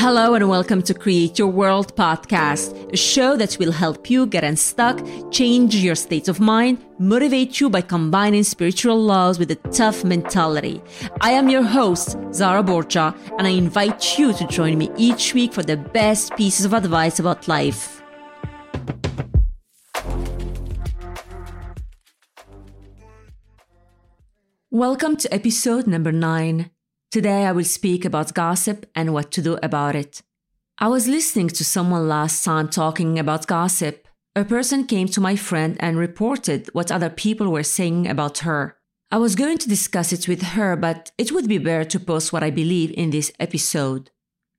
Hello and welcome to Create Your World podcast, a show that will help you get unstuck, change your state of mind, motivate you by combining spiritual laws with a tough mentality. I am your host, Zara Borgia, and I invite you to join me each week for the best pieces of advice about life. Welcome to episode number nine. Today, I will speak about gossip and what to do about it. I was listening to someone last time talking about gossip. A person came to my friend and reported what other people were saying about her. I was going to discuss it with her, but it would be better to post what I believe in this episode.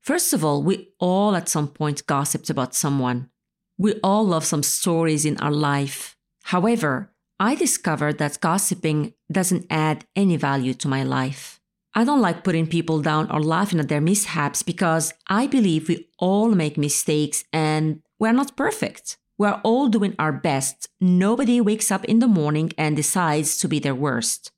First of all, we all at some point gossiped about someone. We all love some stories in our life. However, I discovered that gossiping doesn't add any value to my life. I don't like putting people down or laughing at their mishaps because I believe we all make mistakes and we're not perfect. We're all doing our best. Nobody wakes up in the morning and decides to be their worst.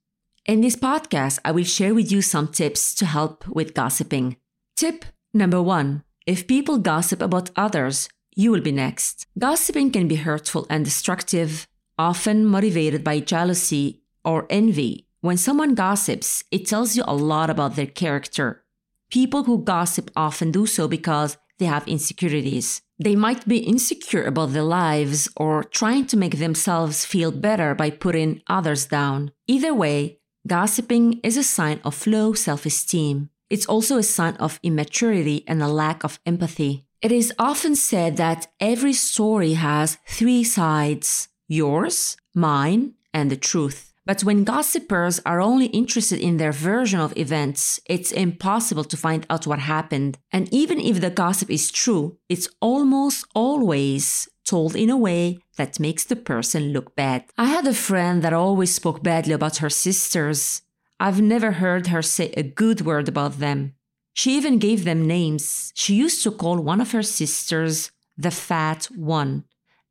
In this podcast, I will share with you some tips to help with gossiping. Tip number one if people gossip about others, you will be next. Gossiping can be hurtful and destructive, often motivated by jealousy or envy when someone gossips, it tells you a lot about their character. People who gossip often do so because they have insecurities. They might be insecure about their lives or trying to make themselves feel better by putting others down. Either way, gossiping is a sign of low self esteem. It's also a sign of immaturity and a lack of empathy. It is often said that every story has three sides yours, mine, and the truth. But when gossipers are only interested in their version of events, it's impossible to find out what happened. And even if the gossip is true, it's almost always told in a way that makes the person look bad. I had a friend that always spoke badly about her sisters. I've never heard her say a good word about them. She even gave them names. She used to call one of her sisters the fat one.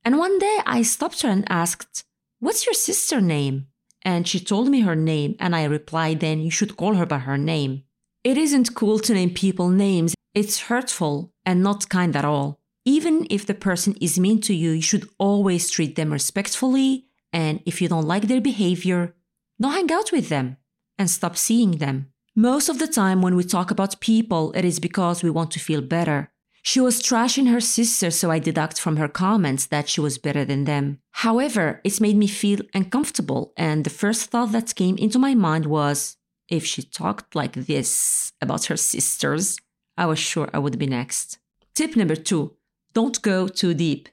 And one day I stopped her and asked, What's your sister name? And she told me her name, and I replied, then you should call her by her name. It isn't cool to name people names, it's hurtful and not kind at all. Even if the person is mean to you, you should always treat them respectfully, and if you don't like their behavior, don't hang out with them and stop seeing them. Most of the time, when we talk about people, it is because we want to feel better. She was trashing her sister, so I deduct from her comments that she was better than them. However, it's made me feel uncomfortable, and the first thought that came into my mind was if she talked like this about her sisters, I was sure I would be next. Tip number two don't go too deep.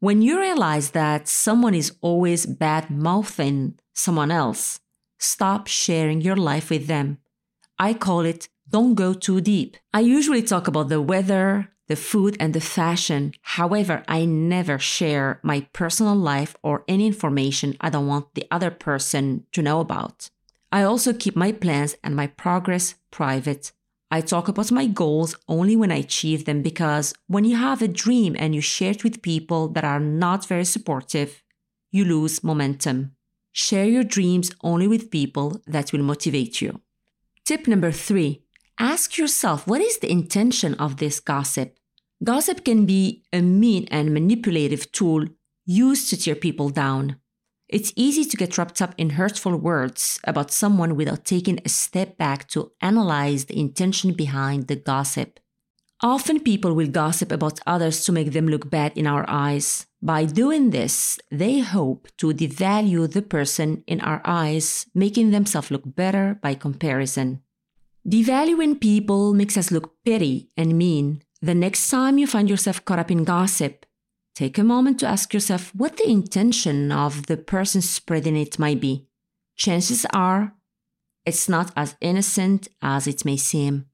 When you realize that someone is always bad mouthing someone else, stop sharing your life with them. I call it don't go too deep. I usually talk about the weather, the food, and the fashion. However, I never share my personal life or any information I don't want the other person to know about. I also keep my plans and my progress private. I talk about my goals only when I achieve them because when you have a dream and you share it with people that are not very supportive, you lose momentum. Share your dreams only with people that will motivate you. Tip number three Ask yourself what is the intention of this gossip? Gossip can be a mean and manipulative tool used to tear people down. It's easy to get wrapped up in hurtful words about someone without taking a step back to analyze the intention behind the gossip. Often people will gossip about others to make them look bad in our eyes. By doing this, they hope to devalue the person in our eyes, making themselves look better by comparison. Devaluing people makes us look petty and mean. The next time you find yourself caught up in gossip, take a moment to ask yourself what the intention of the person spreading it might be. Chances are it's not as innocent as it may seem.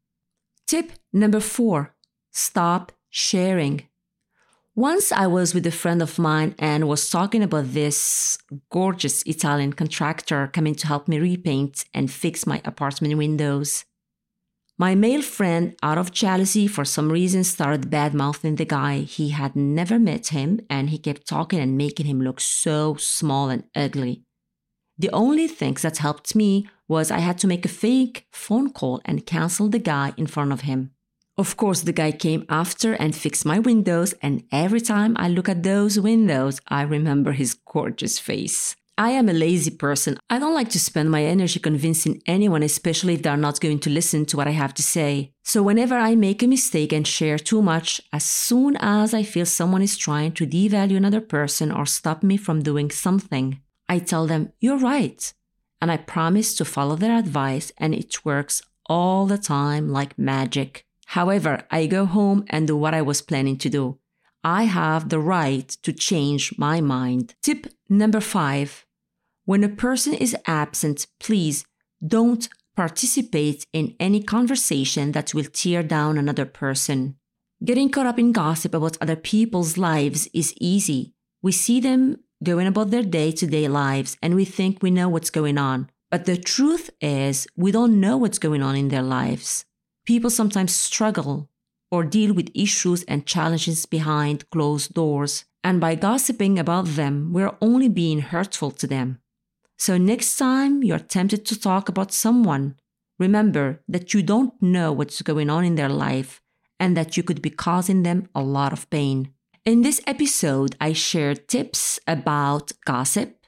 Tip number four stop sharing. Once I was with a friend of mine and was talking about this gorgeous Italian contractor coming to help me repaint and fix my apartment windows. My male friend, out of jealousy for some reason, started bad mouthing the guy. He had never met him and he kept talking and making him look so small and ugly. The only thing that helped me was I had to make a fake phone call and cancel the guy in front of him. Of course, the guy came after and fixed my windows, and every time I look at those windows, I remember his gorgeous face. I am a lazy person. I don't like to spend my energy convincing anyone, especially if they're not going to listen to what I have to say. So, whenever I make a mistake and share too much, as soon as I feel someone is trying to devalue another person or stop me from doing something, I tell them, You're right. And I promise to follow their advice, and it works all the time like magic. However, I go home and do what I was planning to do. I have the right to change my mind. Tip number five when a person is absent, please don't participate in any conversation that will tear down another person. Getting caught up in gossip about other people's lives is easy. We see them going about their day to day lives and we think we know what's going on. But the truth is, we don't know what's going on in their lives. People sometimes struggle or deal with issues and challenges behind closed doors. And by gossiping about them, we're only being hurtful to them. So next time you're tempted to talk about someone, remember that you don't know what's going on in their life and that you could be causing them a lot of pain. In this episode, I shared tips about gossip,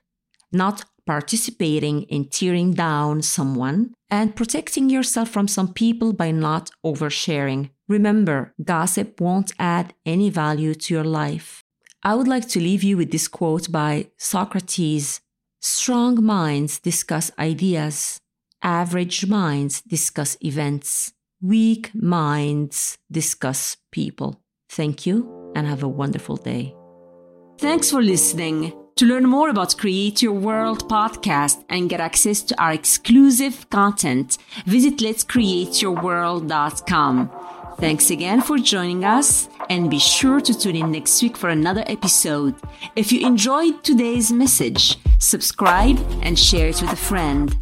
not participating in tearing down someone, and protecting yourself from some people by not oversharing. Remember, gossip won't add any value to your life. I would like to leave you with this quote by Socrates Strong minds discuss ideas. Average minds discuss events. Weak minds discuss people. Thank you and have a wonderful day. Thanks for listening. To learn more about Create Your World podcast and get access to our exclusive content, visit letscreateyourworld.com. Thanks again for joining us and be sure to tune in next week for another episode. If you enjoyed today's message, subscribe, and share it with a friend.